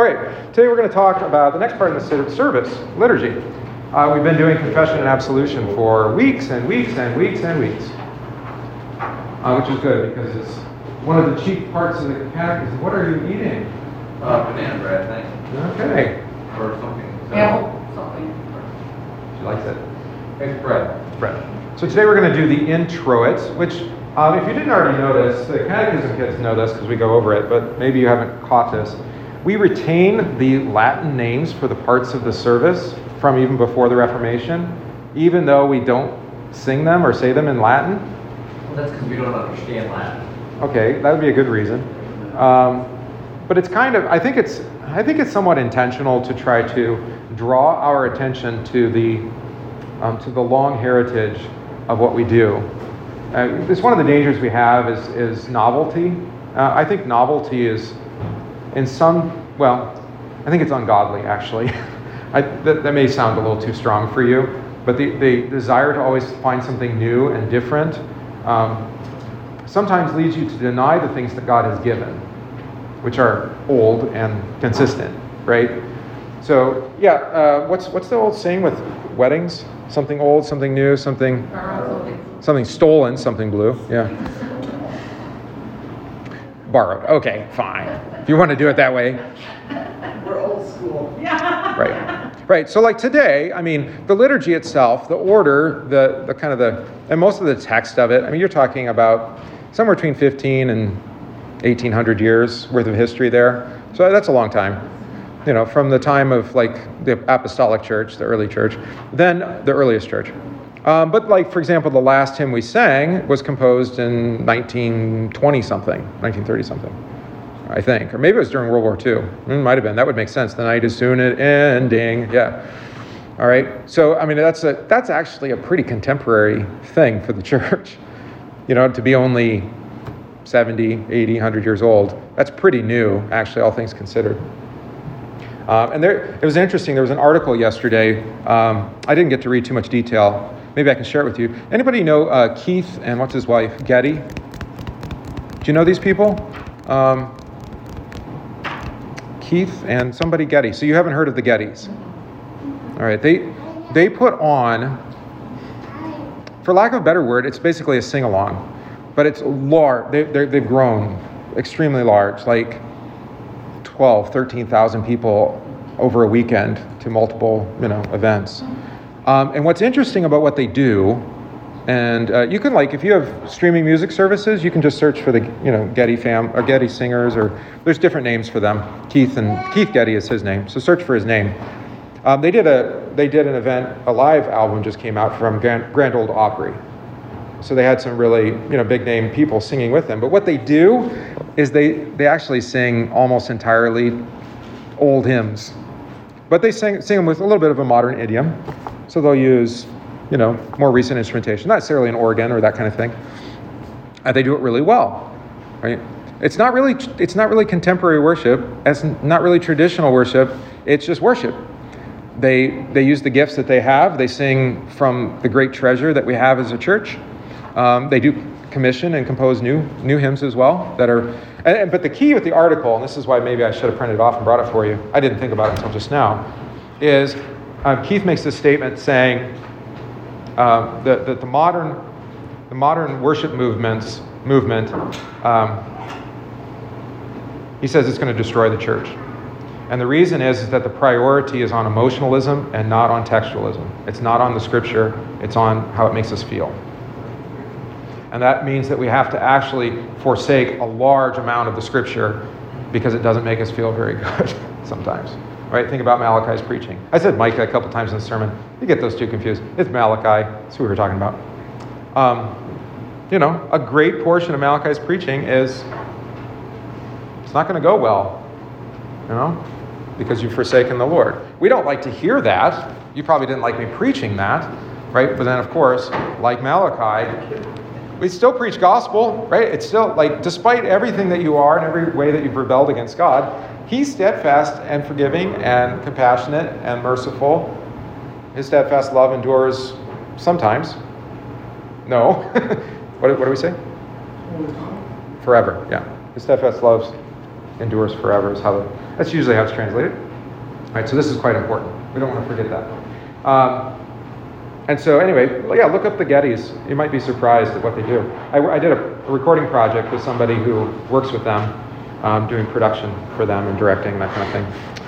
All right, today we're going to talk about the next part of the service, liturgy. Uh, we've been doing confession and absolution for weeks and weeks and weeks and weeks, uh, which is good because it's one of the chief parts of the catechism. What are you eating? Uh, banana bread, thank you. Okay. Or something. So, Yeah, something. She likes it. It's bread. Bread. So today we're going to do the introit, which, um, if you didn't already notice, the catechism kids know this because we go over it, but maybe you haven't caught this. We retain the Latin names for the parts of the service from even before the Reformation, even though we don't sing them or say them in Latin. Well, that's because we don't understand Latin. Okay, that would be a good reason. Um, but it's kind of, I think it's, I think it's somewhat intentional to try to draw our attention to the, um, to the long heritage of what we do. Uh, it's one of the dangers we have is, is novelty. Uh, I think novelty is, in some, well, I think it's ungodly actually. I, that, that may sound a little too strong for you, but the, the desire to always find something new and different um, sometimes leads you to deny the things that God has given, which are old and consistent, right? So, yeah, uh, what's, what's the old saying with weddings? Something old, something new, something, something stolen, something blue, yeah. Borrowed. Okay, fine. If you want to do it that way. We're old school. Yeah. Right. Right. So like today, I mean, the liturgy itself, the order, the, the kind of the, and most of the text of it, I mean, you're talking about somewhere between 15 and 1800 years worth of history there. So that's a long time. You know, from the time of like the apostolic church, the early church, then the earliest church. Um, but like, for example, the last hymn we sang was composed in 1920 something, 1930 something. I think, or maybe it was during World War II. It might have been. That would make sense. The night is soon ending. Yeah. All right. So I mean, that's a that's actually a pretty contemporary thing for the church. You know, to be only 70, 80, 100 years old. That's pretty new, actually, all things considered. Um, and there, it was interesting. There was an article yesterday. Um, I didn't get to read too much detail. Maybe I can share it with you. Anybody know uh, Keith and what's his wife, Getty? Do you know these people? Um, Keith and somebody Getty. So you haven't heard of the Gettys. All right, they they put on for lack of a better word, it's basically a sing-along. But it's large. They, they've grown extremely large, like 12, 13,000 people over a weekend to multiple, you know, events. Um, and what's interesting about what they do and uh, you can like if you have streaming music services, you can just search for the you know Getty fam or Getty singers or there's different names for them. Keith and Keith Getty is his name, so search for his name. Um, they did a they did an event, a live album just came out from Grand, Grand Ole Opry. So they had some really you know big name people singing with them. But what they do is they they actually sing almost entirely old hymns, but they sing sing them with a little bit of a modern idiom. So they'll use you know, more recent instrumentation, not necessarily an organ or that kind of thing. And they do it really well, right? It's not really it's not really contemporary worship. It's not really traditional worship. It's just worship. They they use the gifts that they have. They sing from the great treasure that we have as a church. Um, they do commission and compose new new hymns as well that are. And, but the key with the article, and this is why maybe I should have printed it off and brought it for you. I didn't think about it until just now. Is uh, Keith makes this statement saying uh, that, that the modern the modern worship movements movement um, he says it's going to destroy the church. And the reason is, is that the priority is on emotionalism and not on textualism. It's not on the scripture it's on how it makes us feel. And that means that we have to actually forsake a large amount of the scripture because it doesn't make us feel very good sometimes right? Think about Malachi's preaching. I said Micah a couple times in the sermon. You get those two confused. It's Malachi. That's who we were talking about. Um, you know, a great portion of Malachi's preaching is it's not going to go well, you know, because you've forsaken the Lord. We don't like to hear that. You probably didn't like me preaching that, right? But then, of course, like Malachi, we still preach gospel, right? It's still like, despite everything that you are and every way that you've rebelled against God, He's steadfast and forgiving and compassionate and merciful. His steadfast love endures sometimes. No. what, what do we say? Forever, yeah. His steadfast love endures forever is how the, That's usually how it's translated. All right, so this is quite important. We don't want to forget that. Um, and so, anyway, yeah, look up the Gettys. You might be surprised at what they do. I, I did a, a, recording project with somebody who works with them, um, doing production for them and directing that kind of thing.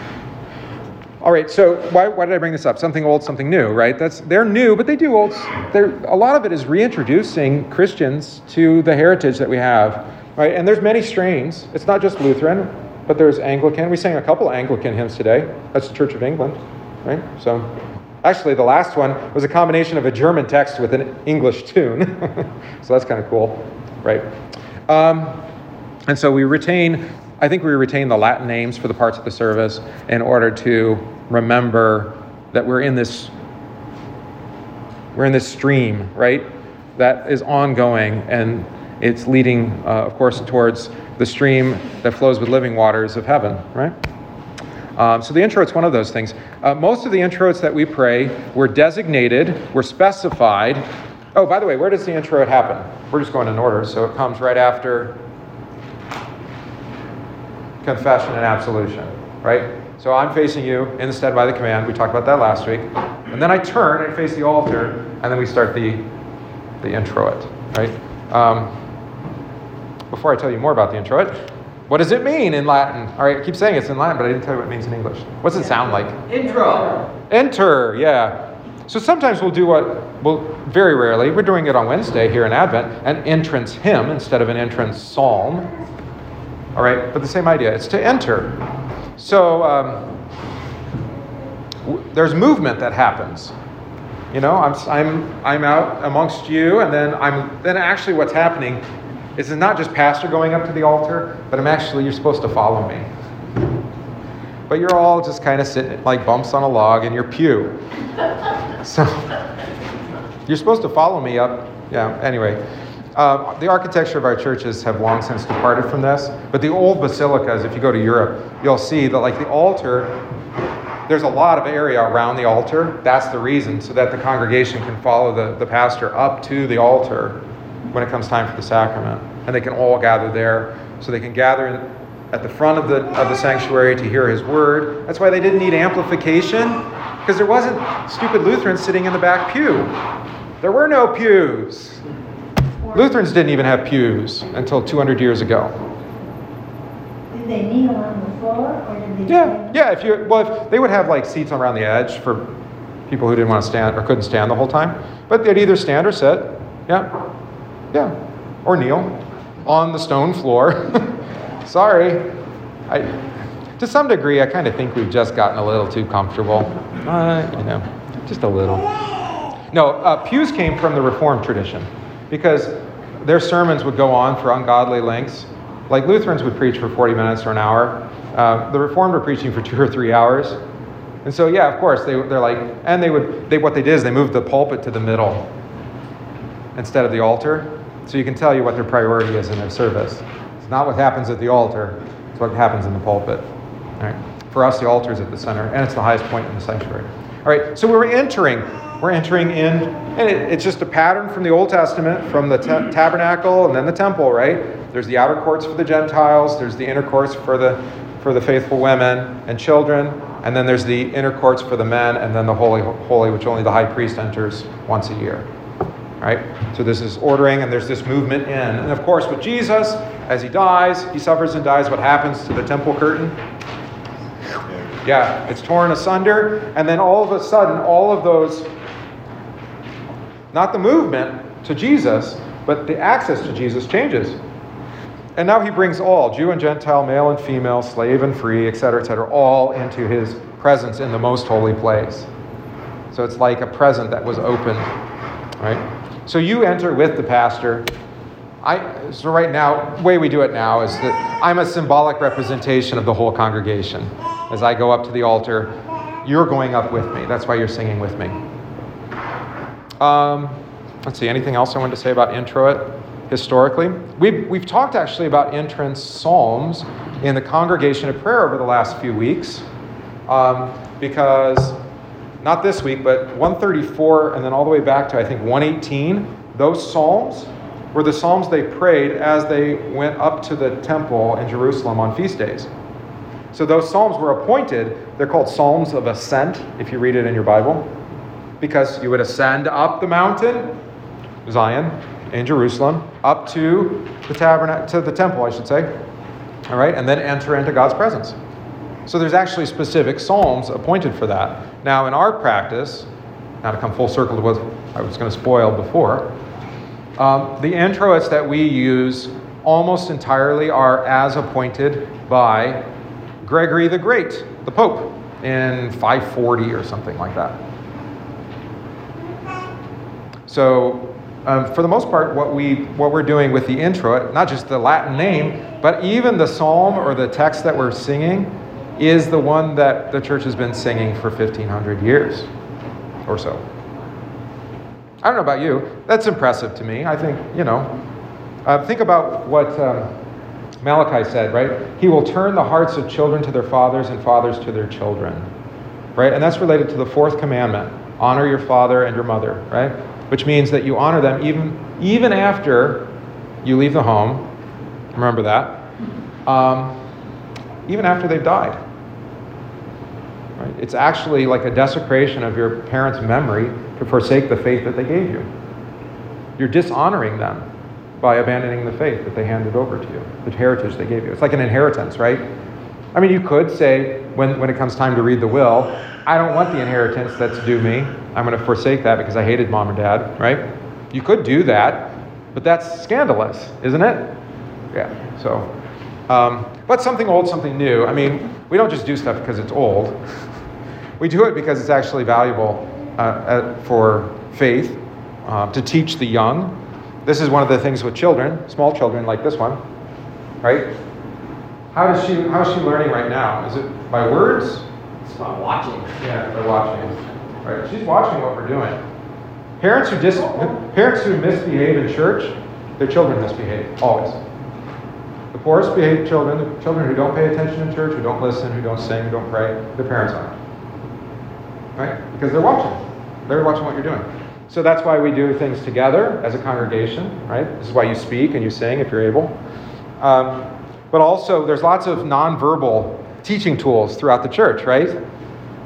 All right, so why, why did I bring this up? Something old, something new, right? That's they're new, but they do old. They're, a lot of it is reintroducing Christians to the heritage that we have, right? And there's many strains. It's not just Lutheran, but there's Anglican. We sang a couple Anglican hymns today. That's the Church of England, right? So Actually, the last one was a combination of a German text with an English tune. so that's kind of cool, right? Um, and so we retain, I think we retain the Latin names for the parts of the service in order to remember that we're in this we're in this stream, right? That is ongoing and it's leading, uh, of course, towards the stream that flows with living waters of heaven, right? Um, so the introit's one of those things. Uh, most of the introits that we pray were designated, were specified. Oh, by the way, where does the introit happen? We're just going in order, so it comes right after confession and absolution, right? So I'm facing you in the stead by the command. We talked about that last week. And then I turn and face the altar, and then we start the, the introit, right? Um, before I tell you more about the introit, what does it mean in Latin? All right, I keep saying it's in Latin, but I didn't tell you what it means in English. What's it sound like? Intro. Enter, yeah. So sometimes we'll do what, well, very rarely, we're doing it on Wednesday here in Advent, an entrance hymn instead of an entrance psalm. All right, but the same idea. It's to enter. So um, w- there's movement that happens. You know, I'm, I'm, I'm out amongst you, and then I'm then actually what's happening is not just pastor going up to the altar, but I'm actually, you're supposed to follow me. But you're all just kind of sitting like bumps on a log in your pew. So you're supposed to follow me up. Yeah, anyway. Uh, the architecture of our churches have long since departed from this, but the old basilicas, if you go to Europe, you'll see that, like the altar, there's a lot of area around the altar. That's the reason, so that the congregation can follow the, the pastor up to the altar when it comes time for the sacrament. And they can all gather there. So they can gather in, at the front of the, of the sanctuary to hear his word. That's why they didn't need amplification, because there wasn't stupid Lutherans sitting in the back pew. There were no pews. Lutherans didn't even have pews until 200 years ago. Did they kneel on the floor or did they? Yeah, yeah. If you well, if they would have like seats around the edge for people who didn't want to stand or couldn't stand the whole time, but they'd either stand or sit. Yeah. Yeah, or kneel on the stone floor. Sorry. I, to some degree, I kind of think we've just gotten a little too comfortable. Uh, you know, just a little. No, uh, pews came from the Reformed tradition because their sermons would go on for ungodly lengths. Like Lutherans would preach for 40 minutes or an hour. Uh, the Reformed were preaching for two or three hours. And so, yeah, of course, they, they're like, and they would, they, what they did is they moved the pulpit to the middle instead of the altar. So you can tell you what their priority is in their service. It's not what happens at the altar, it's what happens in the pulpit. All right. For us, the altar is at the center, and it's the highest point in the sanctuary. All right, so we're entering. We're entering in, and it, it's just a pattern from the Old Testament, from the ta- tabernacle and then the temple, right? There's the outer courts for the Gentiles, there's the inner courts for the, for the faithful women and children, and then there's the inner courts for the men, and then the holy, holy, which only the high priest enters once a year right? So this is ordering, and there's this movement in. And of course, with Jesus, as he dies, he suffers and dies, what happens to the temple curtain? Yeah, it's torn asunder, and then all of a sudden, all of those, not the movement to Jesus, but the access to Jesus changes. And now he brings all, Jew and Gentile, male and female, slave and free, etc., etc., all into his presence in the most holy place. So it's like a present that was opened, right? So you enter with the pastor. I, so right now, the way we do it now is that I'm a symbolic representation of the whole congregation. As I go up to the altar, you're going up with me. That's why you're singing with me. Um, let's see, anything else I wanted to say about introit historically? We've, we've talked actually about entrance psalms in the congregation of prayer over the last few weeks um, because not this week, but 134 and then all the way back to I think 118, those psalms were the psalms they prayed as they went up to the temple in Jerusalem on feast days. So those psalms were appointed. They're called psalms of ascent, if you read it in your Bible, because you would ascend up the mountain, Zion, in Jerusalem, up to the tabernacle, to the temple, I should say. All right, and then enter into God's presence. So there's actually specific psalms appointed for that. Now, in our practice, now to come full circle to what I was going to spoil before, um, the introits that we use almost entirely are as appointed by Gregory the Great, the Pope, in 540 or something like that. So, um, for the most part, what we what we're doing with the intro, not just the Latin name, but even the psalm or the text that we're singing, is the one that the church has been singing for 1,500 years or so. I don't know about you. That's impressive to me. I think, you know, uh, think about what um, Malachi said, right? He will turn the hearts of children to their fathers and fathers to their children, right? And that's related to the fourth commandment honor your father and your mother, right? Which means that you honor them even, even after you leave the home. Remember that. Um, even after they've died. Right? It's actually like a desecration of your parents' memory to forsake the faith that they gave you. You're dishonoring them by abandoning the faith that they handed over to you, the heritage they gave you. It's like an inheritance, right? I mean, you could say, when, when it comes time to read the will, I don't want the inheritance that's due me. I'm going to forsake that because I hated mom and dad, right? You could do that, but that's scandalous, isn't it? Yeah, so. Um, but something old, something new. I mean, we don't just do stuff because it's old. we do it because it's actually valuable uh, uh, for faith, uh, to teach the young. This is one of the things with children, small children like this one, right? How does she? How is she learning right now? Is it by words? It's not watching. Yeah, by watching. Right. She's watching what we're doing. Parents who dis- parents who misbehave in church, their children misbehave always. The poorest behaved children, the children who don't pay attention in church, who don't listen, who don't sing, who don't pray, their parents aren't. Right? Because they're watching. They're watching what you're doing. So that's why we do things together as a congregation, right? This is why you speak and you sing if you're able. Um, but also, there's lots of nonverbal teaching tools throughout the church, right?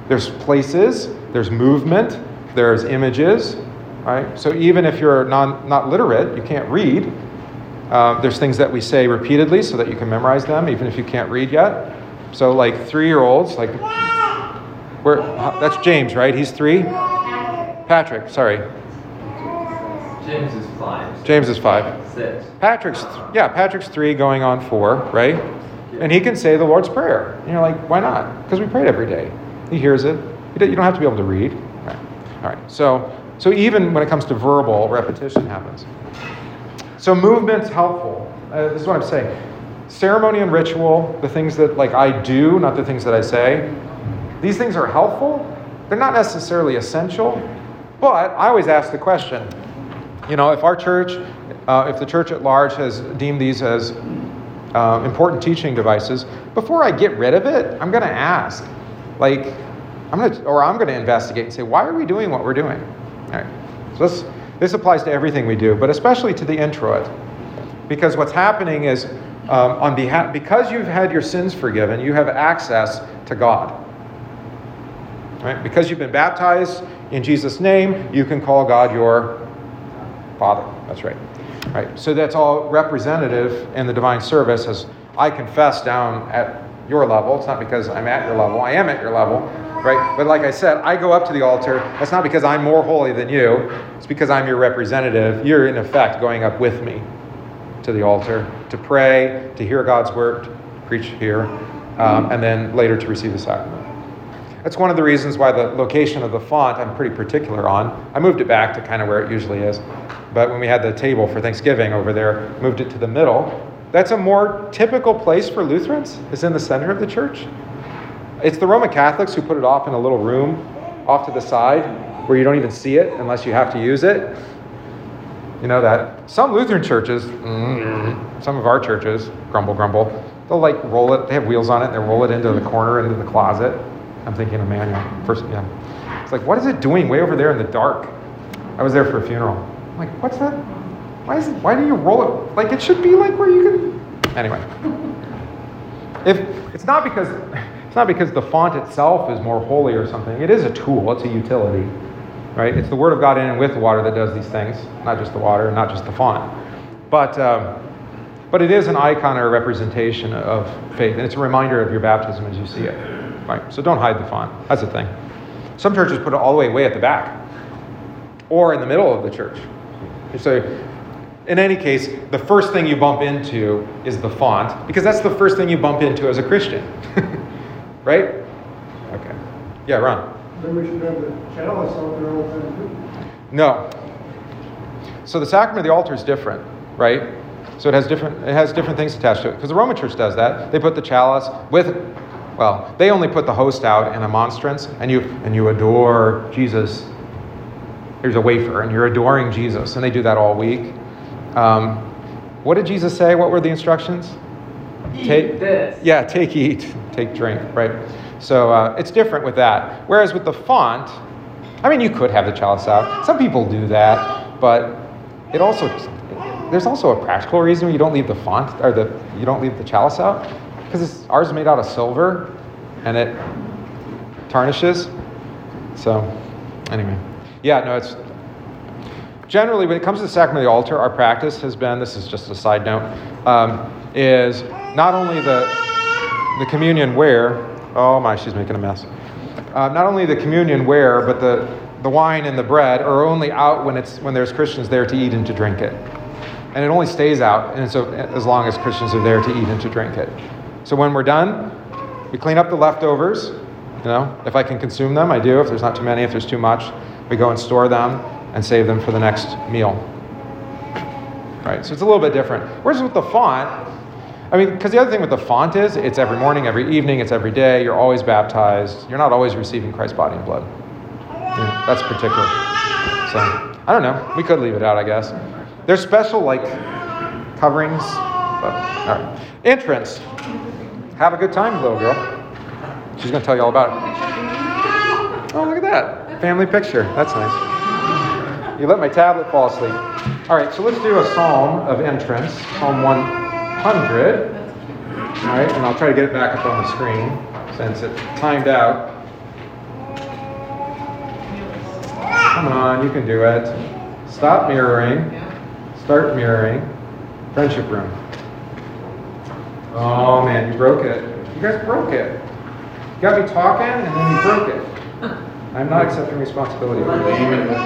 There's places, there's movement, there's images, right? So even if you're non, not literate, you can't read, uh, there's things that we say repeatedly so that you can memorize them, even if you can't read yet. So, like three year olds, like, where, that's James, right? He's three? Patrick, sorry. James is five. James is five. Six. Patrick's, yeah, Patrick's three going on four, right? And he can say the Lord's Prayer. And you're like, why not? Because we pray it every day. He hears it. You don't have to be able to read. All right. All right. So, so even when it comes to verbal, repetition happens. So movement's helpful. Uh, this is what I'm saying. Ceremony and ritual, the things that like I do, not the things that I say, these things are helpful. They're not necessarily essential, but I always ask the question. You know, if our church, uh, if the church at large has deemed these as uh, important teaching devices, before I get rid of it, I'm going to ask, like, I'm going to, or I'm going to investigate and say, why are we doing what we're doing? All right. So this, this applies to everything we do, but especially to the introit, because what's happening is, um, on behalf, because you've had your sins forgiven, you have access to God. Right? Because you've been baptized in Jesus' name, you can call God your Father. That's right. Right. So that's all representative in the divine service as I confess down at your level. It's not because I'm at your level. I am at your level. Right? But like I said, I go up to the altar. That's not because I'm more holy than you. It's because I'm your representative. You're in effect going up with me to the altar to pray, to hear God's word, to preach here, um, and then later to receive the sacrament. That's one of the reasons why the location of the font I'm pretty particular on. I moved it back to kind of where it usually is. But when we had the table for Thanksgiving over there, moved it to the middle. That's a more typical place for Lutherans, is in the center of the church. It's the Roman Catholics who put it off in a little room off to the side where you don't even see it unless you have to use it. You know that some Lutheran churches, mm, some of our churches, grumble, grumble, they'll like roll it, they have wheels on it, and they roll it into the corner, into the closet. I'm thinking of Manuel. First, yeah. It's like, what is it doing way over there in the dark? I was there for a funeral. I'm like, what's that? Why is why do you roll it? Like, it should be like where you can. Anyway. If it's not because it's not because the font itself is more holy or something. It is a tool. It's a utility, right? It's the Word of God in and with the water that does these things, not just the water, not just the font. But um, but it is an icon or a representation of faith, and it's a reminder of your baptism as you see it, right? So don't hide the font. That's the thing. Some churches put it all the way way at the back, or in the middle of the church. So in any case, the first thing you bump into is the font, because that's the first thing you bump into as a Christian. right? Okay. Yeah, Ron. Then we should have the chalice out there all the time too. No. So the sacrament of the altar is different, right? So it has different it has different things attached to it. Because the Roman Church does that. They put the chalice with well, they only put the host out in a monstrance, and you and you adore Jesus. Here's a wafer, and you're adoring Jesus, and they do that all week. Um, what did Jesus say? What were the instructions? Take this. Yeah, take, eat, take, drink, right? So uh, it's different with that. Whereas with the font, I mean, you could have the chalice out. Some people do that, but it also there's also a practical reason you don't leave the font or the you don't leave the chalice out because ours is made out of silver and it tarnishes. So anyway, yeah, no, it's generally when it comes to the sacrament of the altar, our practice has been this is just a side note um, is not only the the communion where oh my she's making a mess. Uh, not only the communion where but the the wine and the bread are only out when it's when there's Christians there to eat and to drink it. And it only stays out and so as long as Christians are there to eat and to drink it so when we're done we clean up the leftovers you know if I can consume them I do if there's not too many if there's too much we go and store them and save them for the next meal. Right? So it's a little bit different. Whereas with the font, I mean, because the other thing with the font is it's every morning, every evening, it's every day, you're always baptized, you're not always receiving Christ's body and blood. Yeah, that's particular. So I don't know. We could leave it out, I guess. There's special like coverings, but all right. Entrance. Have a good time, little girl. She's gonna tell you all about it. Oh, look at that. Family picture. That's nice. You let my tablet fall asleep. All right, so let's do a psalm of entrance, Psalm 100. All right, and I'll try to get it back up on the screen since it timed out. Come on, you can do it. Stop mirroring. Start mirroring. Friendship room. Oh man, you broke it. You guys broke it. You got me talking and then you broke it. I'm not accepting responsibility for it. Damon with this.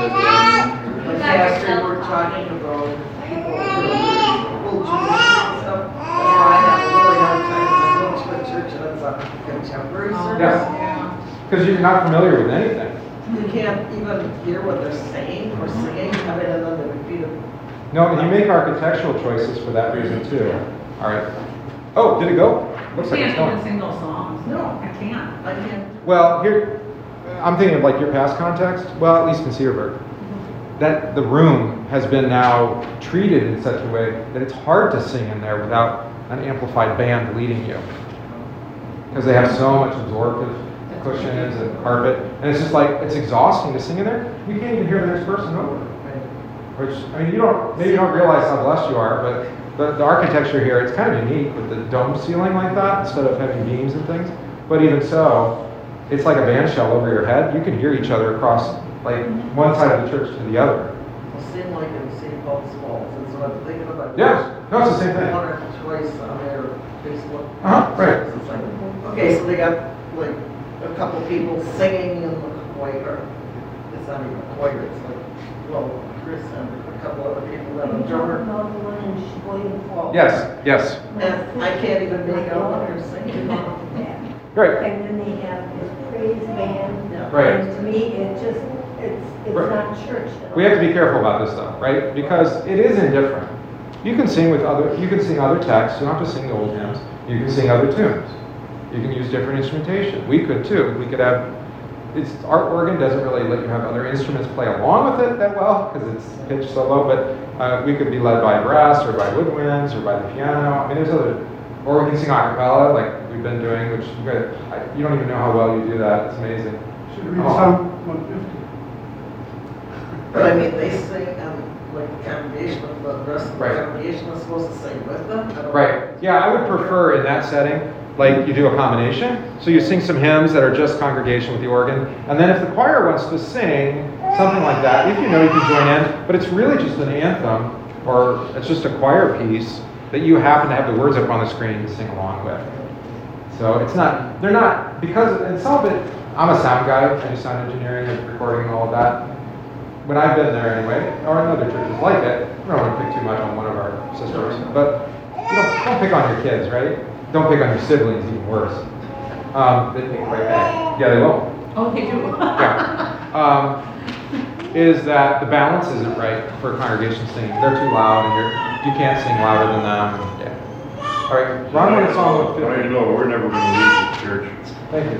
Like last year, we were talking about people who will Jewish and stuff. That's why I have a really hard time when I go to a church and it's a contemporary service. Yeah. Because you're not familiar with anything. You can't even hear what they're saying or singing, I mean, and then they repeat it. No, and you make architectural choices for that reason too. All right. Oh, did it go? Looks like it's Can't even going. sing those songs. No. I can't. I can't. Well, here, I'm thinking of like your past context. Well, at least in Cedarburg, mm-hmm. that the room has been now treated in such a way that it's hard to sing in there without an amplified band leading you, because they have so much absorptive cushions and carpet, and it's just like it's exhausting to sing in there. You can't even hear the next person over. Which I mean, you don't maybe you don't realize how blessed you are, but the, the architecture here it's kind of unique with the dome ceiling like that instead of having beams and things. But even so, it's like a band shell over your head. You can hear each other across like one side of the church to the other. It seemed like in St. Paul's Falls, and so I'm thinking about. Yeah, no, it's the same thing. One twice on their Facebook. Uh-huh, right. It's like, Okay, so they got like a couple people singing in the choir. It's not even a choir, it's like, well, Chris and a couple other people that Are are drummer. about the one in Sheboygan Falls? Yes, yes, And I can't even make out what they're singing. Yeah. right. And then they have this praise band. Right. And to me, it just, it's, it's Right. not church at. We have to be careful about this though, right? Because it is indifferent. You can sing with other, you can sing other texts. You don't have to sing the old hymns. You can sing other tunes. You can use different instrumentation. We could too. We could have. It's our organ doesn't really let you have other instruments play along with it that well because it's pitched so low. But uh, we could be led by brass or by woodwinds or by the piano. I mean, there's other. Or we can sing a cappella like we've been doing, which you, guys, I, you don't even know how well you do that. It's amazing. Should read Oh. Psalm one fifty. But I mean, they sing, and like the congregation, but the rest of the Right. congregation is supposed to sing with them. I don't- Right. Yeah, I would prefer in that setting like you do a combination. So you sing some hymns that are just congregation with the organ, and then if the choir wants to sing something like that, if you know, you can join in. But it's really just an anthem, or it's just a choir piece that you happen to have the words up on the screen to sing along with. So it's not, they're not, because, and some of it, I'm a sound guy, I do sound engineering and recording and all of that. When I've been there anyway, or in other churches like it, I don't want to pick too much on one of our sisters, but you know, don't pick on your kids, right? Don't pick on your siblings, even worse. Um, They think right back. yeah, they will. Oh, they do. Yeah. Um, is that the balance isn't right for a congregation singing. They're too loud, and you're, you can't sing louder than them. Yeah. All right, Ron, when it's I on want you know, we're never gonna leave this church. Thank you.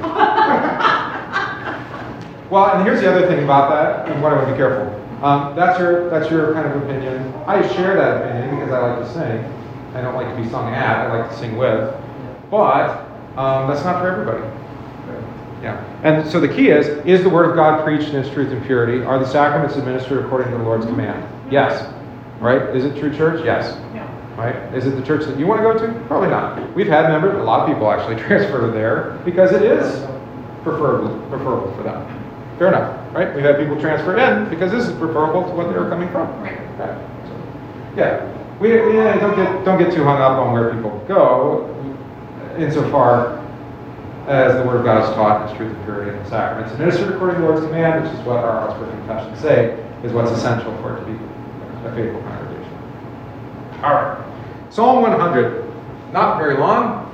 well, and here's the other thing about that, and what I want to be careful. Um, that's your that's your kind of opinion. I share that opinion because I like to sing. I don't like to be sung at. I like to sing with. But um, that's not for everybody. Yeah. And so the key is: is the word of God preached in its truth and purity? Are the sacraments administered according to the Lord's command? Yes. Right? Is it true church? Yes. Yeah. Right? Is it the church that you want to go to? Probably not. We've had members, a lot of people actually transfer there because it is preferable, preferable for them. Fair enough, right? We've had people transfer in because this is preferable to what they were coming from. Right. So, yeah, we yeah, don't get don't get too hung up on where people go, insofar as the Word of God is taught in its truth and purity in the sacraments, administered according to the Lord's command, which is what our Augsburg Confession say is what's essential for it to be a faithful congregation. All right. Psalm 100. Not very long.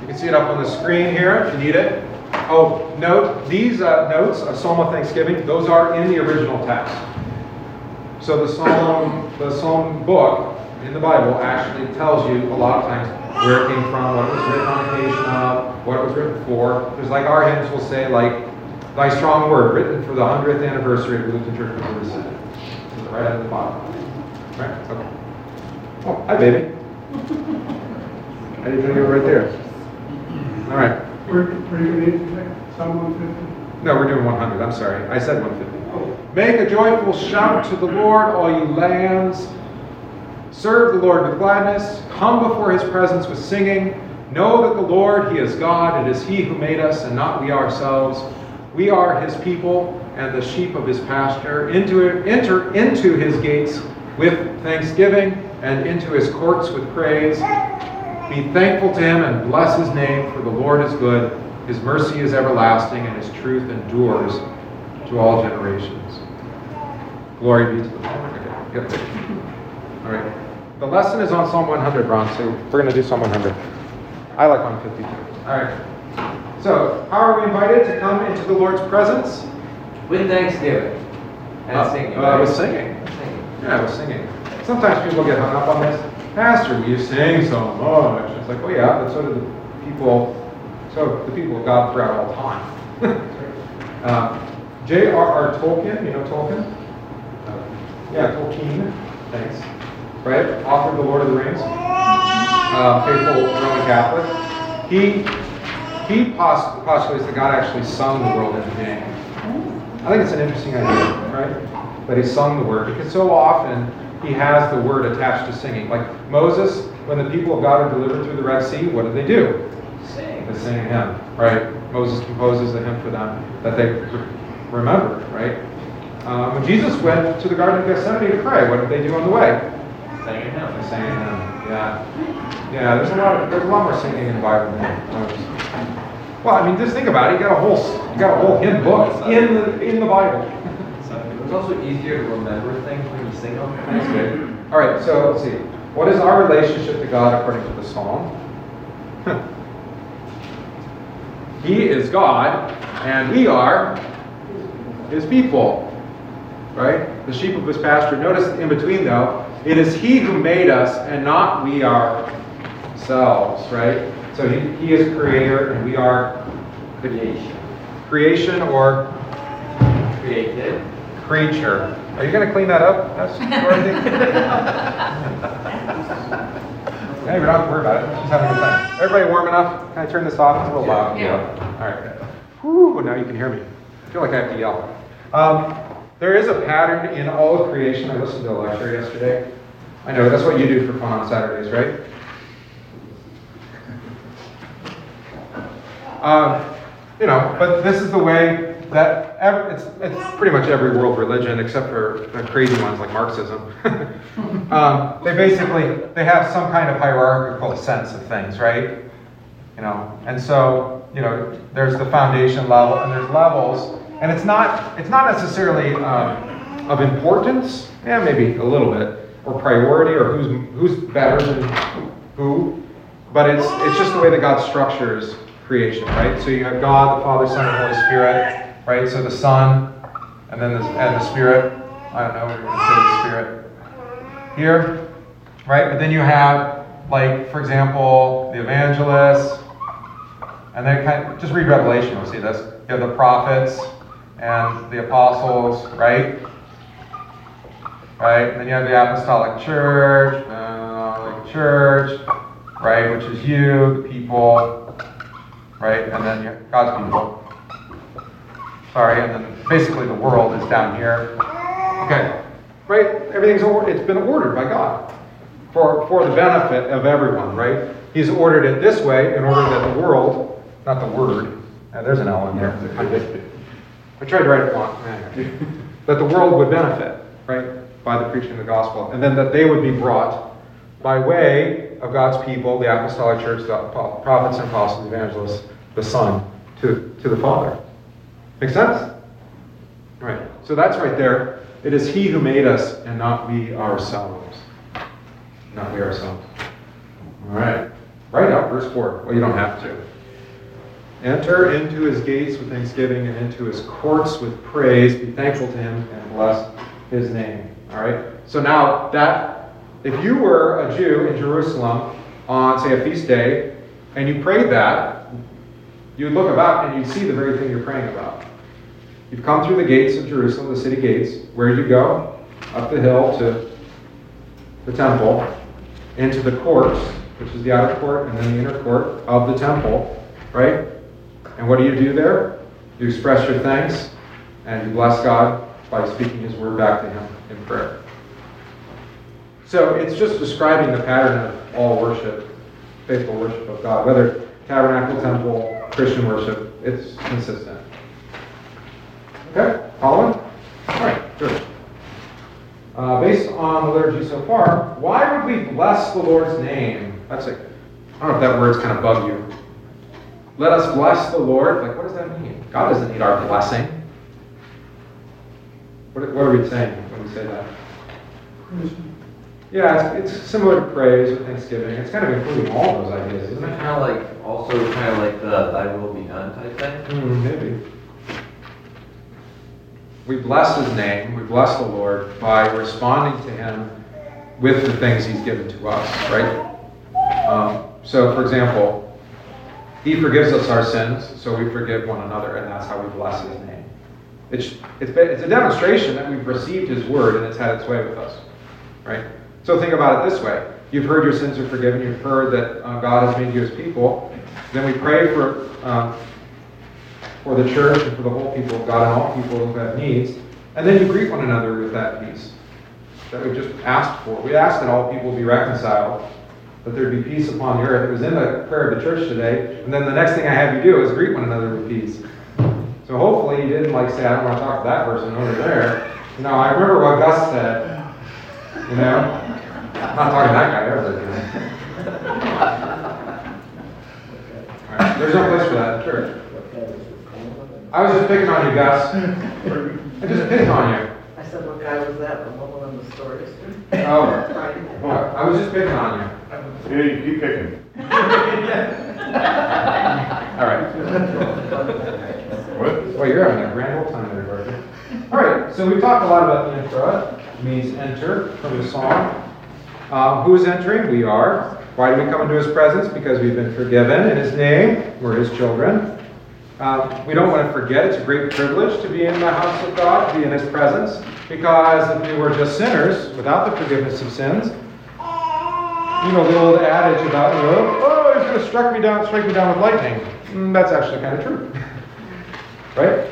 You can see it up on the screen here if you need it. Oh, note, these uh, notes, a Psalm of Thanksgiving, those are in the original text. So the Psalm, the Psalm book in the Bible actually tells you a lot of times where it came from, what it was written on occasion of, what it was written for. There's like our hymns will say like, Thy strong word, written for the 100th anniversary of the Lutheran Church of the Synod. Right at the bottom. Right? Okay. Oh, hi, baby. I didn't know you were right there. All right. Where, where you need to take someone? No, we're doing 100. I'm sorry. I said 150. Make a joyful shout to the Lord, all you lands. Serve the Lord with gladness. Come before his presence with singing. Know that the Lord, he is God. It is he who made us and not we ourselves. We are his people and the sheep of his pasture. Into enter into his gates with thanksgiving and into his courts with praise. Be thankful to him and bless his name, for the Lord is good. His mercy is everlasting, and his truth endures to all generations. Glory be to the Lord. All right. The lesson is on Psalm 100, Ron, so we're going to do Psalm 100. I like 152. All right. So, how are we invited to come into the Lord's presence? With Thanksgiving. And Uh, singing. uh, right? with singing. Singing. Yeah, with singing. Sometimes people get hung up on this. Pastor, you sing so much. It's like, oh yeah, but so do the people, so the people of God throughout all time. uh, J.R.R. Tolkien, you know Tolkien? Yeah, Tolkien. Thanks. Right? Author of The Lord of the Rings. Uh, faithful Roman Catholic. He he post- postulates that God actually sung the world into being. I think it's an interesting idea, right? That he sung the word because so often he has the word attached to singing. Like Moses, when the people of God are delivered through the Red Sea, what did they do? Sing. They sing a hymn, right? Moses composes a hymn for them that they re- remember, right? Uh, when Jesus went to the Garden of Gethsemane to pray, what did they do on the way? Singing hymn. They sang a hymn. Yeah, yeah. There's a lot. Of, there's a lot more singing in the Bible than Well, I mean, just think about it. You got a whole, you got a whole hymn book in the in the Bible. It's also easier to remember things when you sing them. That's good. All right, so let's see. What is our relationship to God according to the Psalm? he is God, and we are His people. Right? The sheep of His pasture. Notice in between, though, it is He who made us, and not we ourselves. Right? So He, he is Creator, and we are Creation. creation or Created. creature. Are you going to clean that up? That's Hey, we don't have to worry about it. She's having a good time. Everybody warm enough? Can I turn this off? It's a little loud. Yeah. All right. Whew, now you can hear me. I feel like I have to yell. Um, there is a pattern in all of creation. I listened to a lecture yesterday. I know that's what you do for fun on Saturdays, right? Um, you know, but this is the way that ev it's, it's pretty much every world religion except for the crazy ones like Marxism. um, they basically they have some kind of hierarchical sense of things, right? You know, and so you know, there's the foundation level and there's levels, and it's not it's not necessarily um, of importance, yeah, maybe a little bit, or priority, or who's who's better than who, but it's it's just the way that God structures creation, right? So you have God, the Father, Son, and Holy Spirit, right? So the Son, and then the, and the Spirit. I don't know, we're going to say the Spirit here, right? But then you have, like, for example, the evangelists, and then kind of, just read Revelation, you'll see this. You have the prophets and the apostles, right? Right? And then you have the apostolic church, uh, church, right, which is you, the people, right? And then you God's people. Sorry, and then basically the world is down here. Okay, right? Everything's it's been ordered by God for for the benefit of everyone, right? He's ordered it this way in order that the world, not the word. Uh, there's an L in there. I tried to write it wrong. that the world would benefit, right, by the preaching of the gospel, and then that they would be brought by way of God's people, the apostolic church, the prophets and apostles, evangelists, the Son, to, to the Father. Make sense? Right. So that's right there. It is He who made us and not we ourselves. Not we ourselves. All right. Write out verse 4. Well, you don't have to. Enter into his gates with thanksgiving and into his courts with praise. Be thankful to him and bless his name. All right? So now that, if you were a Jew in Jerusalem on, say, a feast day, and you prayed that, you would look about and you'd see the very thing you're praying about. You've come through the gates of Jerusalem, the city gates. Where did you go? Up the hill to the temple, into the courts, which is the outer court, and then the inner court of the temple, right? And what do you do there? You express your thanks and you bless God by speaking His word back to Him in prayer. So it's just describing the pattern of all worship, faithful worship of God, whether tabernacle, temple, Christian worship, it's consistent. Okay, following? All right, good. Uh, based on the liturgy so far, why would we bless the Lord's name? That's a, I don't know if that word's kind of bug you. Let us bless the Lord. Like, what does that mean? God doesn't need our blessing. What, what are we saying when we say that? Yeah, it's, it's, similar to praise or thanksgiving. It's kind of including all those ideas, isn't it kind of like, also kind of like the thy will be done type thing? Mm, maybe. We bless his name, we bless the Lord by responding to him with the things he's given to us, right? Um, so, for example, he forgives us our sins, so we forgive one another, and that's how we bless his name. It's, it's, it's a demonstration that we've received his word and it's had its way with us, right? So think about it this way. You've heard your sins are forgiven, you've heard that uh, God has made you his people. Then we pray for um, for the church and for the whole people of God and all people who have needs. And then you greet one another with that peace that we just asked for. We ask that all people be reconciled, that there'd be peace upon the earth. It was in the prayer of the church today. And then the next thing I have you do is greet one another with peace. So hopefully you didn't like say, I don't want to talk to that person over there. You know, I remember what Gus said. You know? I'm not talking to that guy ever right. There's no place for that in church. I was just picking on you, Gus. I just picked on you. I said, what guy was that? The one in the stories? Oh. I was just picking on you. Yeah, you keep picking. All right. What? Well, you're having a grand old time there, Barker. All right, so we've talked a lot about the intro. It means enter from the song. Um, who is entering? We are. Why do we come into his presence? Because we've been forgiven in his name. We're his children. Um, we don't want to forget it's a great privilege to be in the house of God, to be in his presence, because if we were just sinners without the forgiveness of sins, you know the old adage about, you know, oh, he's going to strike me down, strike me down with lightning. Mm, that's actually kind of true, right?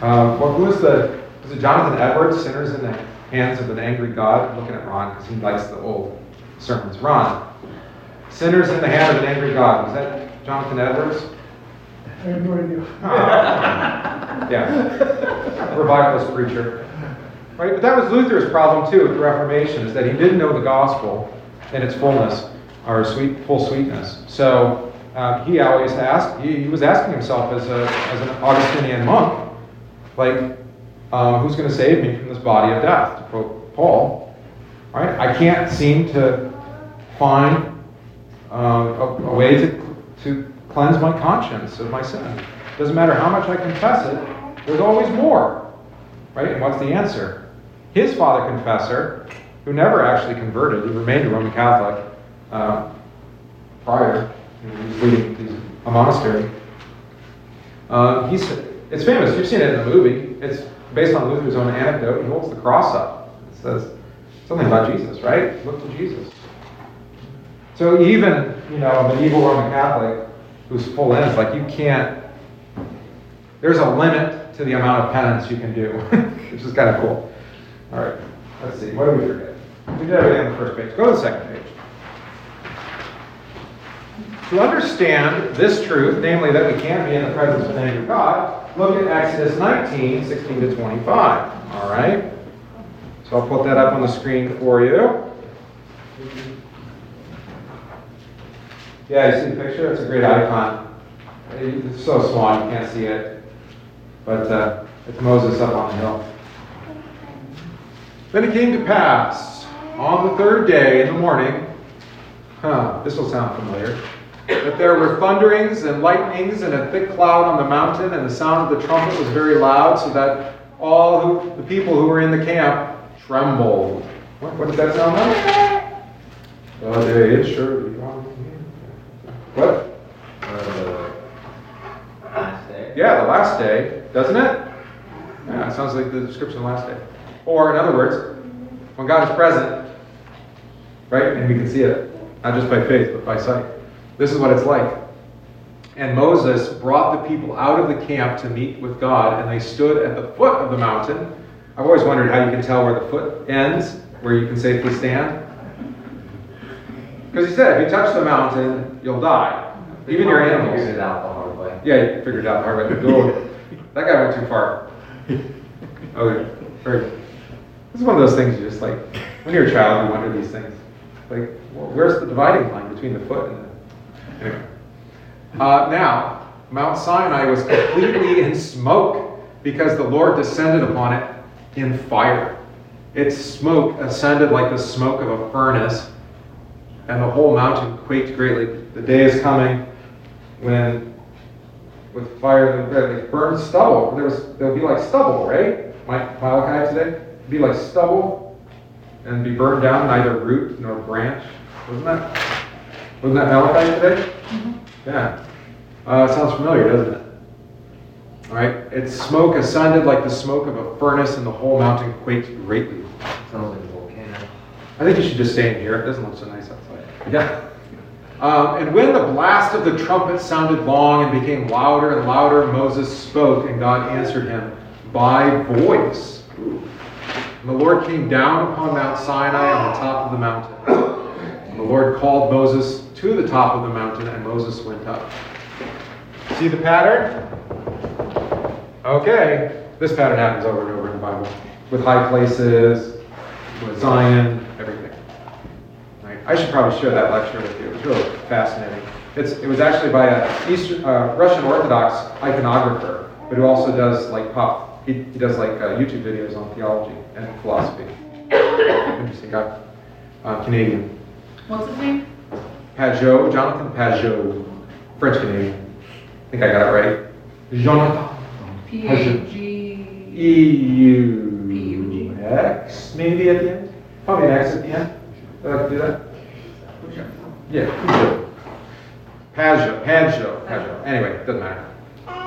Um, well, who was the was it Jonathan Edwards? Sinners in the hands of an angry God. I'm looking at Ron because he likes the old sermons. Ron, sinners in the hand of an angry God. Was that Jonathan Edwards? I have no idea. Yeah. Revivalist preacher. Right? But that was Luther's problem too with the Reformation, is that he didn't know the gospel in its fullness, or sweet, full sweetness. So um, he always asked, he, he was asking himself as, a, as an Augustinian monk, like, uh, who's going to save me from this body of death? To quote Paul. Right? I can't seem to find uh, a, a way to, to cleanse my conscience of my sin. Doesn't matter how much I confess it, there's always more. Right? And what's the answer? His father confessor, who never actually converted, he remained a Roman Catholic uh, prior, he was leading a monastery. Uh, he's, it's famous, you've seen it in the movie. It's based on Luther's own anecdote. He holds the cross up. It says something about Jesus, right? Look to Jesus. So even, you know, a medieval Roman Catholic who's full in, it's like you can't, there's a limit to the amount of penance you can do, which is kind of cool. All right, let's see, what did we forget? We did everything on the first page. Go to the second page. To understand this truth, namely that we can't be in the presence of name of God, look at Exodus 19, 16 to 25. All right? So I'll put that up on the screen for you. Yeah, you see the picture? It's a great icon. It's so small you can't see it. But uh, it's Moses up on the hill. Then it came to pass on the third day in the morning, huh, this will sound familiar, that there were thunderings and lightnings and a thick cloud on the mountain, and the sound of the trumpet was very loud, so that all who, the people who were in the camp trembled. What, what does that sound like? Oh, there it surely. What? Uh, last day. Yeah, the last day, doesn't it? Yeah, it sounds like the description of the last day. Or, in other words, when God is present, right? And we can see it, not just by faith, but by sight. This is what it's like. And Moses brought the people out of the camp to meet with God, and they stood at the foot of the mountain. I've always wondered how you can tell where the foot ends, where you can safely stand. Because he said, if you touch the mountain, you'll die. Even your animals. Figured it out the hard way. Yeah, you figured it out the hard way. Go. that guy went too far. Okay, very. This is one of those things you just like, when you're a child, you wonder these things. Like, where's the dividing line between the foot and the. Anyway. Uh, now, Mount Sinai was completely in smoke because the Lord descended upon it in fire. Its smoke ascended like the smoke of a furnace, and the whole mountain quaked greatly. The day is coming when with fire that burned stubble. There was there'll be like stubble, right? My Malachi today It'd be like stubble and be burned down, neither root nor branch. Wasn't that? Wasn't that Malachi today? Yeah. Uh, sounds familiar, doesn't it? All right. Its smoke ascended like the smoke of a furnace, and the whole mountain quaked greatly. Sounds like a volcano. I think you should just stay in here. It doesn't look so nice outside. Yeah. Um, and when the blast of the trumpet sounded long and became louder and louder, Moses spoke, and God answered him by voice. And the Lord came down upon Mount Sinai on the top of the mountain. And the Lord called Moses to the top of the mountain, and Moses went up. See the pattern? Okay. This pattern happens over and over in the Bible with high places, with Zion, everything. Right? I should probably share that lecture with you. It was really fascinating. It's, it was actually by a Eastern, uh, Russian Orthodox iconographer, but who also does like pop. He, he does like uh, YouTube videos on theology and philosophy. Interesting guy. Uh, Canadian. What's his name? Pageau, Jonathan Pageau, French Canadian. I think I got it right. Jonathan. P A G. E U X maybe at the end. Probably an X at the end. Did I do that? Yeah, Pageau. Pageau, Pageau, Pageau. Anyway, doesn't matter.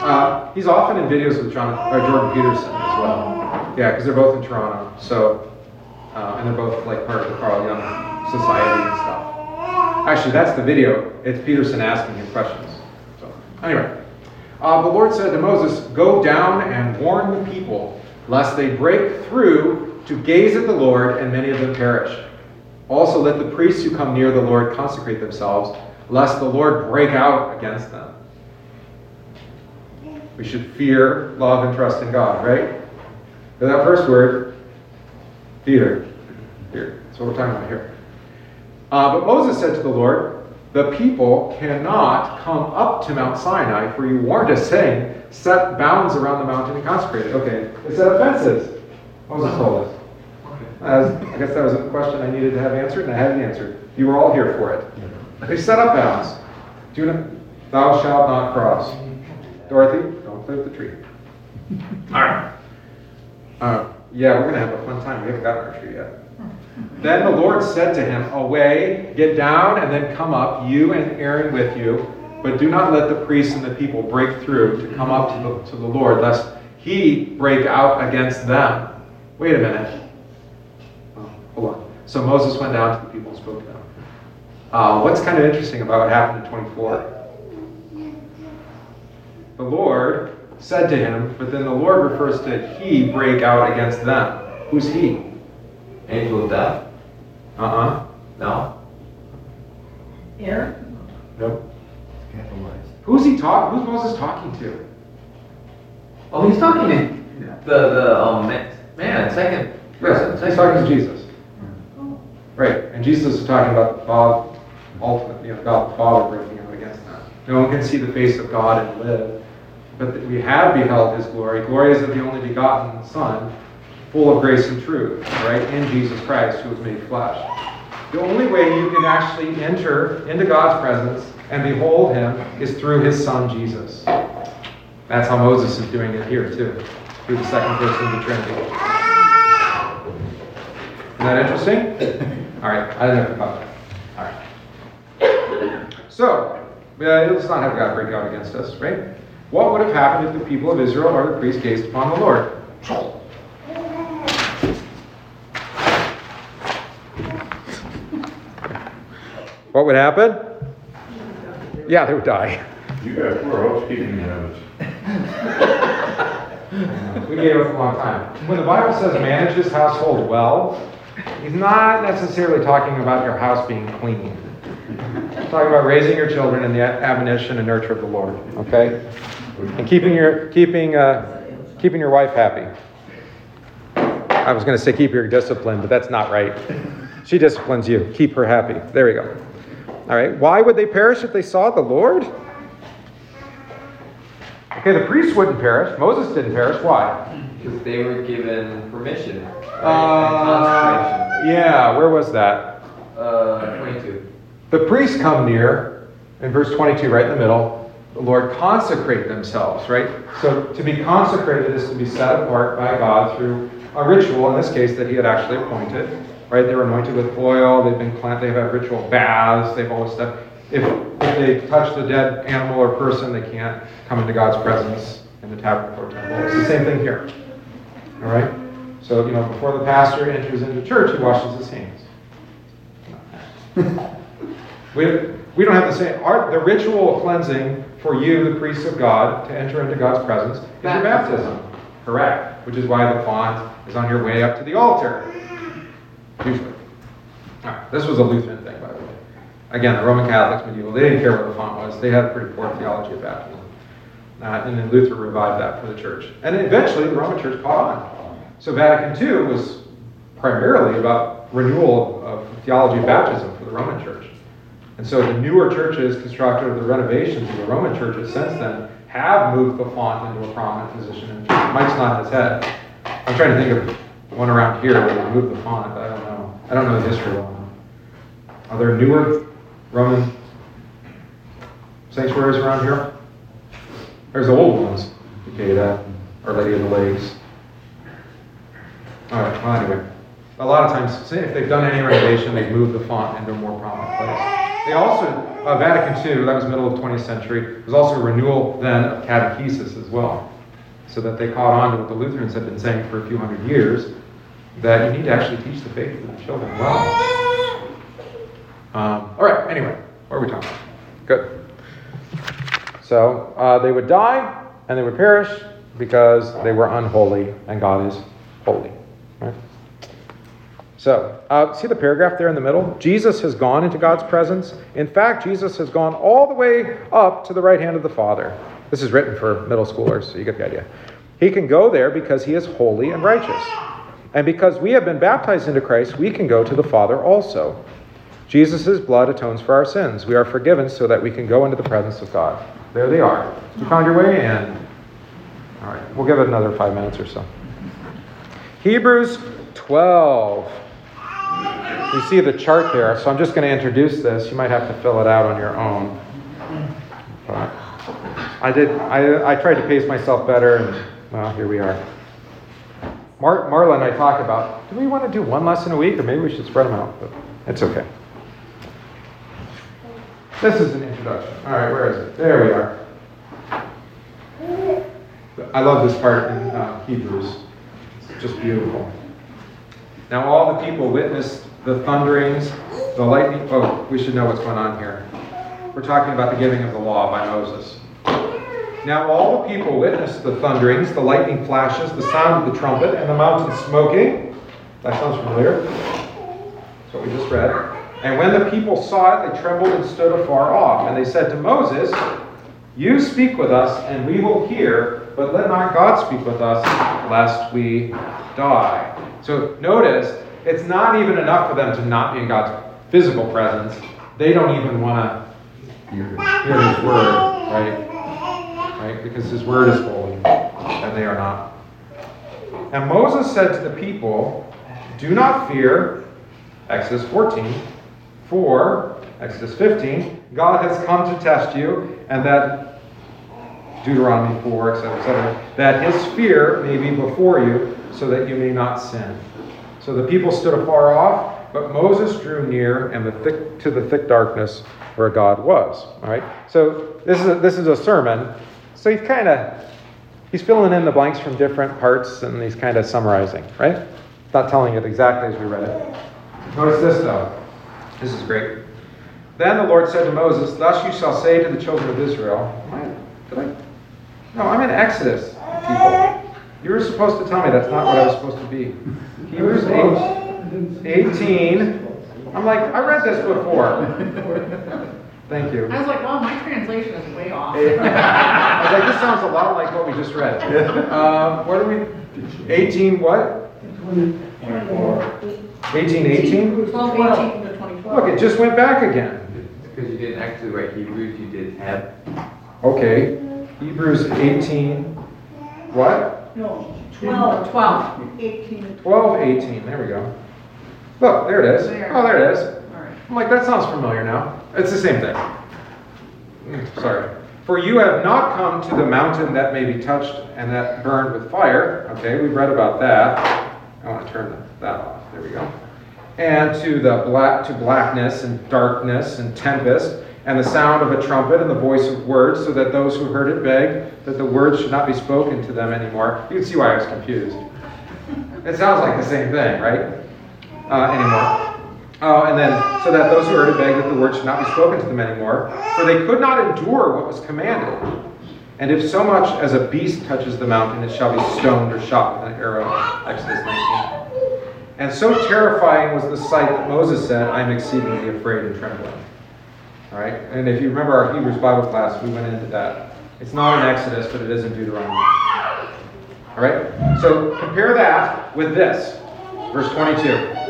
Uh, he's often in videos with John, or Jordan Peterson as well. Yeah, because they're both in Toronto. So, uh, and they're both like part of the Carl Jung Society and stuff. Actually, that's the video. It's Peterson asking him questions. So, anyway, uh, the Lord said to Moses, Go down and warn the people, lest they break through to gaze at the Lord, and many of them perish. Also, let the priests who come near the Lord consecrate themselves, lest the Lord break out against them. We should fear, love, and trust in God, right? But that first word, fear. Fear. That's what we're talking about here. Uh, but Moses said to the Lord, The people cannot come up to Mount Sinai, for you warned us, saying, Set bounds around the mountain and consecrate it. Okay, they set up fences. Moses told us. As, I guess that was a question I needed to have answered, and I had it answered. You were all here for it. They set up bounds. Do not, thou shalt not cross. Dorothy, with the tree. All right. Uh, yeah, we're going to have a fun time. We haven't gotten our tree yet. Then the Lord said to him, Away, get down, and then come up, you and Aaron with you. But do not let the priests and the people break through to come up to the, to the Lord, lest he break out against them. Wait a minute. Oh, hold on. So Moses went down to the people and spoke to them. Uh, what's kind of interesting about what happened in 24? The Lord said to him, but then the Lord refers to he break out against them. Who's he? Angel of death? Uh uh No. Aaron? Nope. Who's he talking? Who's Moses talking to? Oh, he's talking to the the um man, man second person. He's talking to Jesus. Right, and Jesus is talking about the Father, ultimately, you know, God the Father breaking out against them. No one can see the face of God and live, but that we have beheld His glory. Glory is of the only begotten Son, full of grace and truth, right? In Jesus Christ, who was made flesh. The only way you can actually enter into God's presence and behold Him is through His Son Jesus. That's how Moses is doing it here too, through the second person of the Trinity. Isn't that interesting? All right, I didn't know about that. All right. So, uh, let's not have God break out against us, right? What would have happened if the people of Israel or the priests gazed upon the Lord? What would happen? Yeah, they would die. You got poor housekeeping habits. We gave up a long time. When the Bible says manage this household well, he's not necessarily talking about your house being clean. He's talking about raising your children in the admonition and nurture of the Lord, okay? And keeping your keeping uh, keeping your wife happy. I was going to say keep your discipline, but that's not right. She disciplines you. Keep her happy. There we go. All right. Why would they perish if they saw the Lord? Okay, the priests wouldn't perish. Moses didn't perish. Why? Because they were given permission. Right? Uh, yeah, where was that? Uh, 22. The priests come near, in verse 22, right in the middle. The Lord consecrate themselves, right? So to be consecrated is to be set apart by God through a ritual, in this case, that He had actually appointed, right? They were anointed with oil, they've been cleansed, they've had ritual baths, they've all this stuff. If, if they touch the dead animal or person, they can't come into God's presence in the tabernacle or temple. It's the same thing here, all right? So, you know, before the pastor enters into church, he washes his hands. We, we don't have the same. Our, the ritual cleansing for you, the priests of God, to enter into God's presence is your baptism. Correct. Which is why the font is on your way up to the altar. Usually. All right, this was a Lutheran thing, by the way. Again, the Roman Catholics, medieval, they didn't care what the font was. They had a pretty poor theology of baptism. Uh, and then Luther revived that for the church. And eventually, the Roman church caught on. So Vatican II was primarily about renewal of theology of baptism for the Roman church. And so the newer churches constructed of the renovations of the Roman churches since then have moved the font into a prominent position. Mike's nodding his head. I'm trying to think of one around here where they moved the font, but I don't know. I don't know the history well enough. Are there newer Roman sanctuaries around here? There's the old ones, Decatur, Our Lady of the Lakes. All right, well, anyway. A lot of times, if they've done any renovation, they've moved the font into a more prominent place. They also, uh, Vatican II, that was middle of 20th century, was also a renewal then of catechesis as well. So that they caught on to what the Lutherans had been saying for a few hundred years, that you need to actually teach the faith to the children well. Um, all right, anyway, what are we talking about? Good. So uh, they would die and they would perish because they were unholy and God is holy. Right? So, uh, see the paragraph there in the middle? Jesus has gone into God's presence. In fact, Jesus has gone all the way up to the right hand of the Father. This is written for middle schoolers, so you get the idea. He can go there because he is holy and righteous. And because we have been baptized into Christ, we can go to the Father also. Jesus' blood atones for our sins. We are forgiven so that we can go into the presence of God. There they are. You found your way in. All right, we'll give it another five minutes or so. Hebrews 12. You see the chart there, so I'm just going to introduce this. You might have to fill it out on your own. But I did. I, I tried to pace myself better, and well, here we are. Mar- Marla and I talk about do we want to do one lesson a week, or maybe we should spread them out. But it's okay. This is an introduction. All right, where is it? There we are. I love this part in uh, Hebrews. It's just beautiful. Now all the people witnessed the thunderings, the lightning. Oh, we should know what's going on here. We're talking about the giving of the law by Moses. Now all the people witnessed the thunderings, the lightning flashes, the sound of the trumpet, and the mountain smoking. That sounds familiar. That's what we just read. And when the people saw it, they trembled and stood afar off. And they said to Moses, You speak with us, and we will hear, but let not God speak with us, lest we die. So notice, it's not even enough for them to not be in God's physical presence. They don't even want to hear His word, right? Right? Because His word is holy, and they are not. And Moses said to the people, Do not fear, Exodus 14, for, Exodus 15, God has come to test you, and that, Deuteronomy 4, etc., etc., that his fear may be before you, so that you may not sin. So the people stood afar off, but Moses drew near and the thick, to the thick darkness where God was. All right. So this is a, this is a sermon. So he's kind of he's filling in the blanks from different parts, and he's kind of summarizing. Right. Not telling it exactly as we read it. Notice this though. This is great. Then the Lord said to Moses, Thus you shall say to the children of Israel, Did I? No, I'm in Exodus, people. You were supposed to tell me that's not what I was supposed to be. Hebrews 8, 18. I'm like, I read this before. Thank you. I was like, well, my translation is way off. I was like, this sounds a lot like what we just read. Um, what are we? 18 what? 18, 18? Twelve eighteen to twenty-four. Look, it just went back again. Because you didn't actually write Hebrews, you did have. Okay, Hebrews 18, what? No, twelve, Twelve. eighteen 12, 18, there we go. Look, there it is. There. Oh, there it is. All right. I'm like, that sounds familiar now. It's the same thing. Mm, Sorry. For you have not come to the mountain that may be touched and that burned with fire. Okay, we've read about that. I want to turn that off. There we go. And to the black to blackness and darkness and tempest and the sound of a trumpet and the voice of words, so that those who heard it begged that the words should not be spoken to them anymore. You can see why I was confused. It sounds like the same thing, right? Uh, anymore. Oh, and then, so that those who heard it begged that the word should not be spoken to them anymore, for they could not endure what was commanded. And if so much as a beast touches the mountain, it shall be stoned or shot with an arrow. Exodus 19. And so terrifying was the sight that Moses said, I'm exceedingly afraid and trembling. All right? And if you remember our Hebrews Bible class, we went into that. It's not in Exodus, but it is in Deuteronomy. All right? So compare that with this. Verse 22.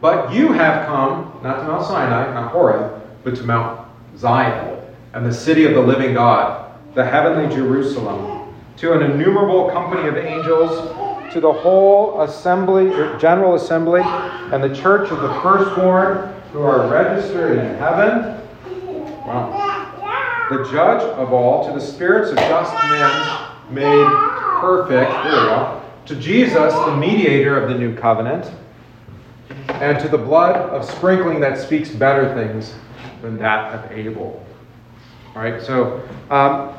But you have come, not to Mount Sinai, not Horeb, but to Mount Zion, and the city of the living God, the heavenly Jerusalem, to an innumerable company of angels, to the whole assembly, general assembly, and the church of the firstborn who are registered in heaven. Wow. The judge of all, to the spirits of just men made perfect. Go. To Jesus, the mediator of the new covenant and to the blood of sprinkling that speaks better things than that of Abel. All right, so um,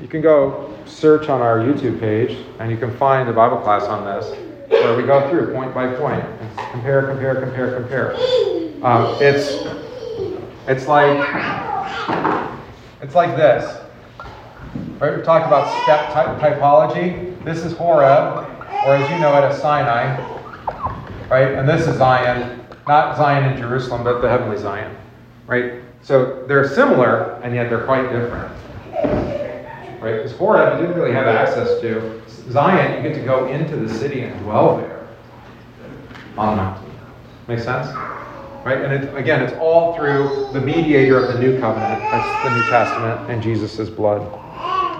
you can go search on our YouTube page and you can find a Bible class on this where we go through point by point and compare, compare, compare, compare. Um, it's it's like it's like this. Right? We talked about step type typology. This is Horeb, or as you know it as Sinai right? And this is Zion, not Zion in Jerusalem, but the heavenly Zion, right? So they're similar, and yet they're quite different. right? Because Horeb, you didn't really have access to. Zion, you get to go into the city and dwell there on the mountain. Make sense? Right? And it, again, it's all through the mediator of the new covenant. That's the New Testament and Jesus' blood.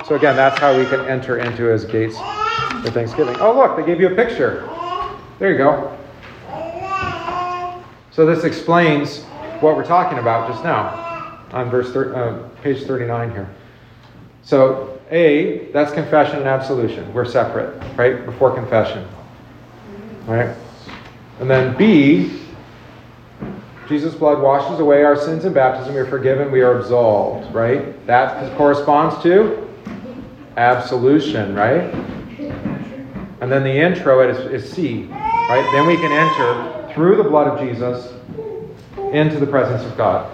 So again, that's how we can enter into his gates for Thanksgiving. Oh, look, they gave you a picture. There you go. So this explains what we're talking about just now on verse thir- uh, page 39 here. So A, that's confession and absolution. We're separate, right? Before confession. Right? And then B, Jesus' blood washes away our sins in baptism. We are forgiven. We are absolved, right? That corresponds to absolution, right? And then the intro is, is C, right? Then we can enter through the blood of Jesus into the presence of God.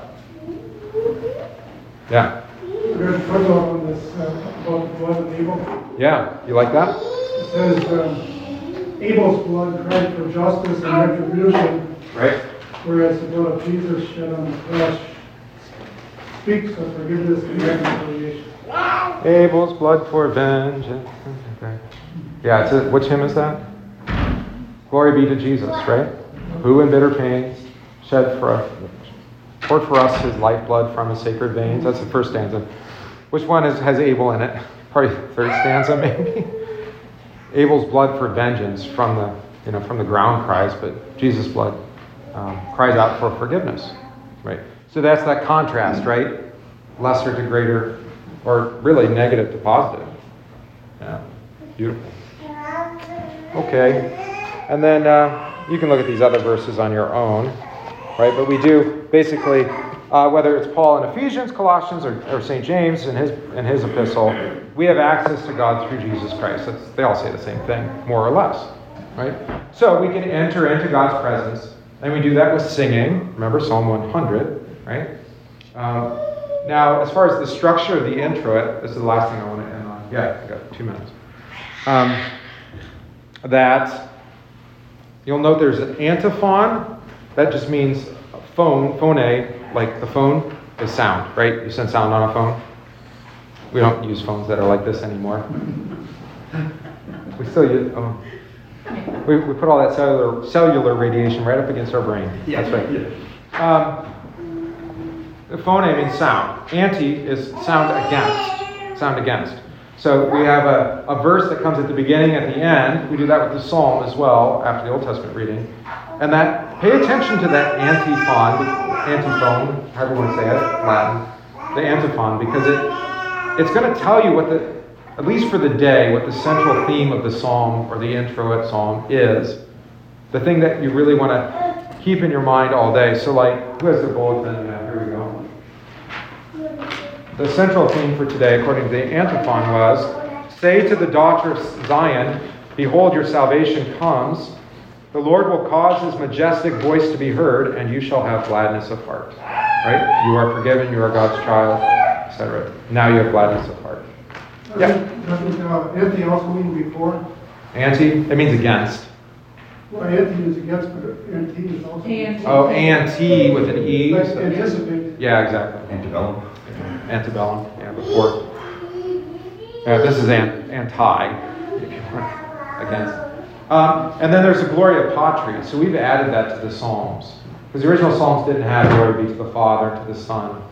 Yeah. There's a on this, uh, about blood of Abel. Yeah. You like that? It says, um, Abel's blood cried for justice and retribution, Right? Whereas the blood of Jesus shed on the cross speaks of forgiveness and reconciliation. Abel's blood for vengeance. Okay. Yeah, it's a, which hymn is that? Glory be to Jesus, right? Who in bitter pains shed for us, poured for us his lifeblood from his sacred veins. That's the first stanza. Which one is, has Abel in it? Probably third stanza, maybe. Abel's blood for vengeance from the, you know, from the ground cries, but Jesus' blood um, cries out for forgiveness, right? So that's that contrast, right? Lesser to greater, or really negative to positive. Yeah, beautiful. Okay, and then uh, you can look at these other verses on your own, right? But we do basically, uh, whether it's Paul in Ephesians, Colossians, or, or St. James in his in his epistle, we have access to God through Jesus Christ. That's, they all say the same thing, more or less, right? So we can enter into God's presence, and we do that with singing. Remember Psalm 100, right? Um, now, as far as the structure of the intro, this is the last thing I want to end on. Yeah, I got two minutes. Um, that you'll note there's an antiphon. That just means phone, phone A, like the phone is sound, right? You send sound on a phone. We don't use phones that are like this anymore. We still use. Oh. We, we put all that cellular cellular radiation right up against our brain. Yeah. That's right. Um, the phone A means sound. Anti is sound against. Sound against. So we have a, a verse that comes at the beginning, at the end. We do that with the psalm as well, after the Old Testament reading. And that, pay attention to that antiphon, antiphone, however you want to say it, Latin, the antiphon, because it, it's going to tell you what the, at least for the day, what the central theme of the psalm or the intro at psalm is. The thing that you really want to keep in your mind all day. So, like, who has the bulletin? Yeah, here we go. The central theme for today, according to the antiphon, was Say to the daughter of Zion, Behold, your salvation comes. The Lord will cause his majestic voice to be heard, and you shall have gladness of heart. Right? You are forgiven, you are God's child, etc. Now you have gladness of heart. Yeah. Doesn't, uh, anti also mean before? Anti, it means against. Well, anti is against, but anti is also. Anti. Oh, anti with an E. Like so- anticipate. Yeah, exactly. Antebellum. Antebellum, yeah, before. Yeah, this is an, anti, if you want, against. Um, and then there's a Gloria Patri, so we've added that to the Psalms. Because the original Psalms didn't have glory be to the Father, to the Son.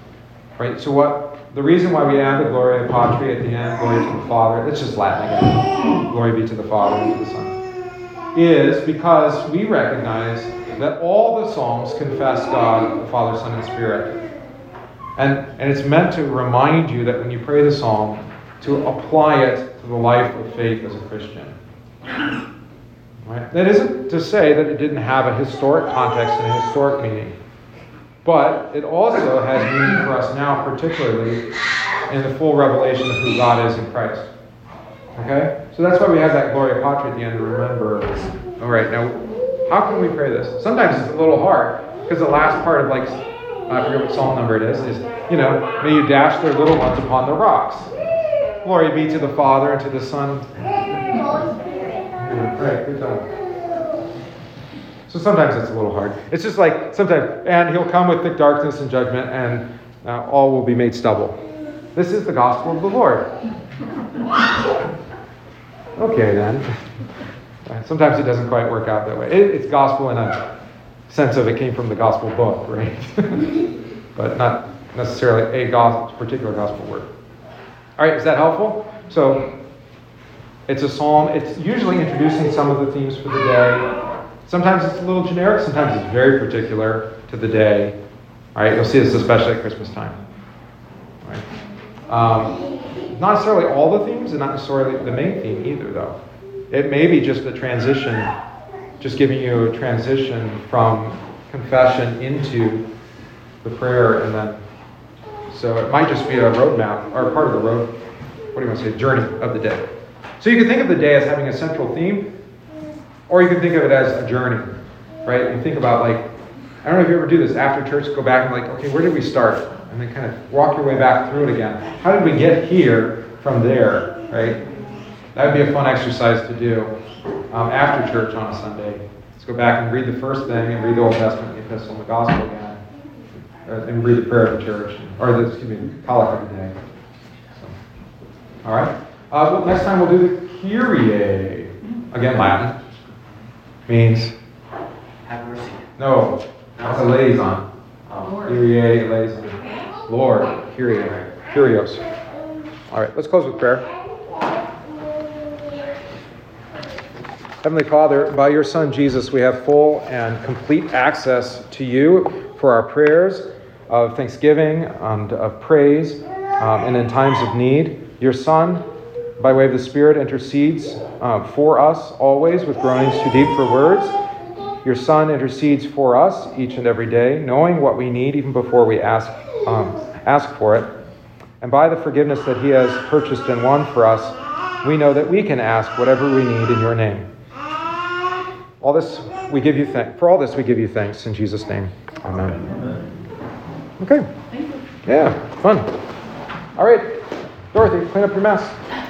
Right? So what the reason why we added Gloria Patri at the end, glory to the Father, it's just Latin again. Glory be to the Father and to the Son. Is because we recognize that all the Psalms confess God, the Father, Son, and Spirit. And, and it's meant to remind you that when you pray the psalm, to apply it to the life of faith as a Christian. Right? That isn't to say that it didn't have a historic context and a historic meaning, but it also has meaning for us now, particularly in the full revelation of who God is in Christ. Okay? So that's why we have that Gloria Patri at the end to remember. All right, now, how can we pray this? Sometimes it's a little hard because the last part of like I forget what psalm number it is, is, you know, may you dash their little ones upon the rocks. Glory be to the Father and to the Son. Yeah, right, good time. So sometimes it's a little hard. It's just like sometimes, and he'll come with thick darkness and judgment, and uh, all will be made stubble. This is the gospel of the Lord. Okay, then. Sometimes it doesn't quite work out that way. It, it's gospel in a sense of it came from the gospel book, right? but not necessarily a gospel, particular gospel word. All right, is that helpful? So it's a psalm. It's usually introducing some of the themes for the day. Sometimes it's a little generic. Sometimes it's very particular to the day. All right, you'll see this especially at Christmas time. Um, not necessarily all the themes, and not necessarily the main theme either, though. It may be just a transition, just giving you a transition from confession into the prayer, and then so it might just be a roadmap or part of the road. What do you want to say? Journey of the day. So you can think of the day as having a central theme, or you can think of it as a journey, right? You think about like, I don't know if you ever do this after church, go back and like, okay, where did we start? And then kind of walk your way back through it again. How did we get here from there, right? That would be a fun exercise to do um, after church on a Sunday. Let's go back and read the first thing and read the Old Testament, the Epistle, and the Gospel again, uh, and read the prayer of the church, or the, excuse me, the collect of the day. So, all right. Uh, well, next time we'll do the Kyrie. Again, Latin means Have mercy. no. That's eleison. Kyrie eleison. Lord, Kyrie, Kyrios. All right, let's close with prayer. Heavenly Father, by your Son Jesus, we have full and complete access to you for our prayers of thanksgiving and of praise, um, and in times of need. Your Son, by way of the Spirit, intercedes uh, for us always with groanings too deep for words. Your Son intercedes for us each and every day, knowing what we need even before we ask, um, ask for it. And by the forgiveness that He has purchased and won for us, we know that we can ask whatever we need in Your name. All this we give you thanks. For all this we give you thanks in Jesus' name. Amen. Okay. Yeah, fun. All right, Dorothy, clean up your mess.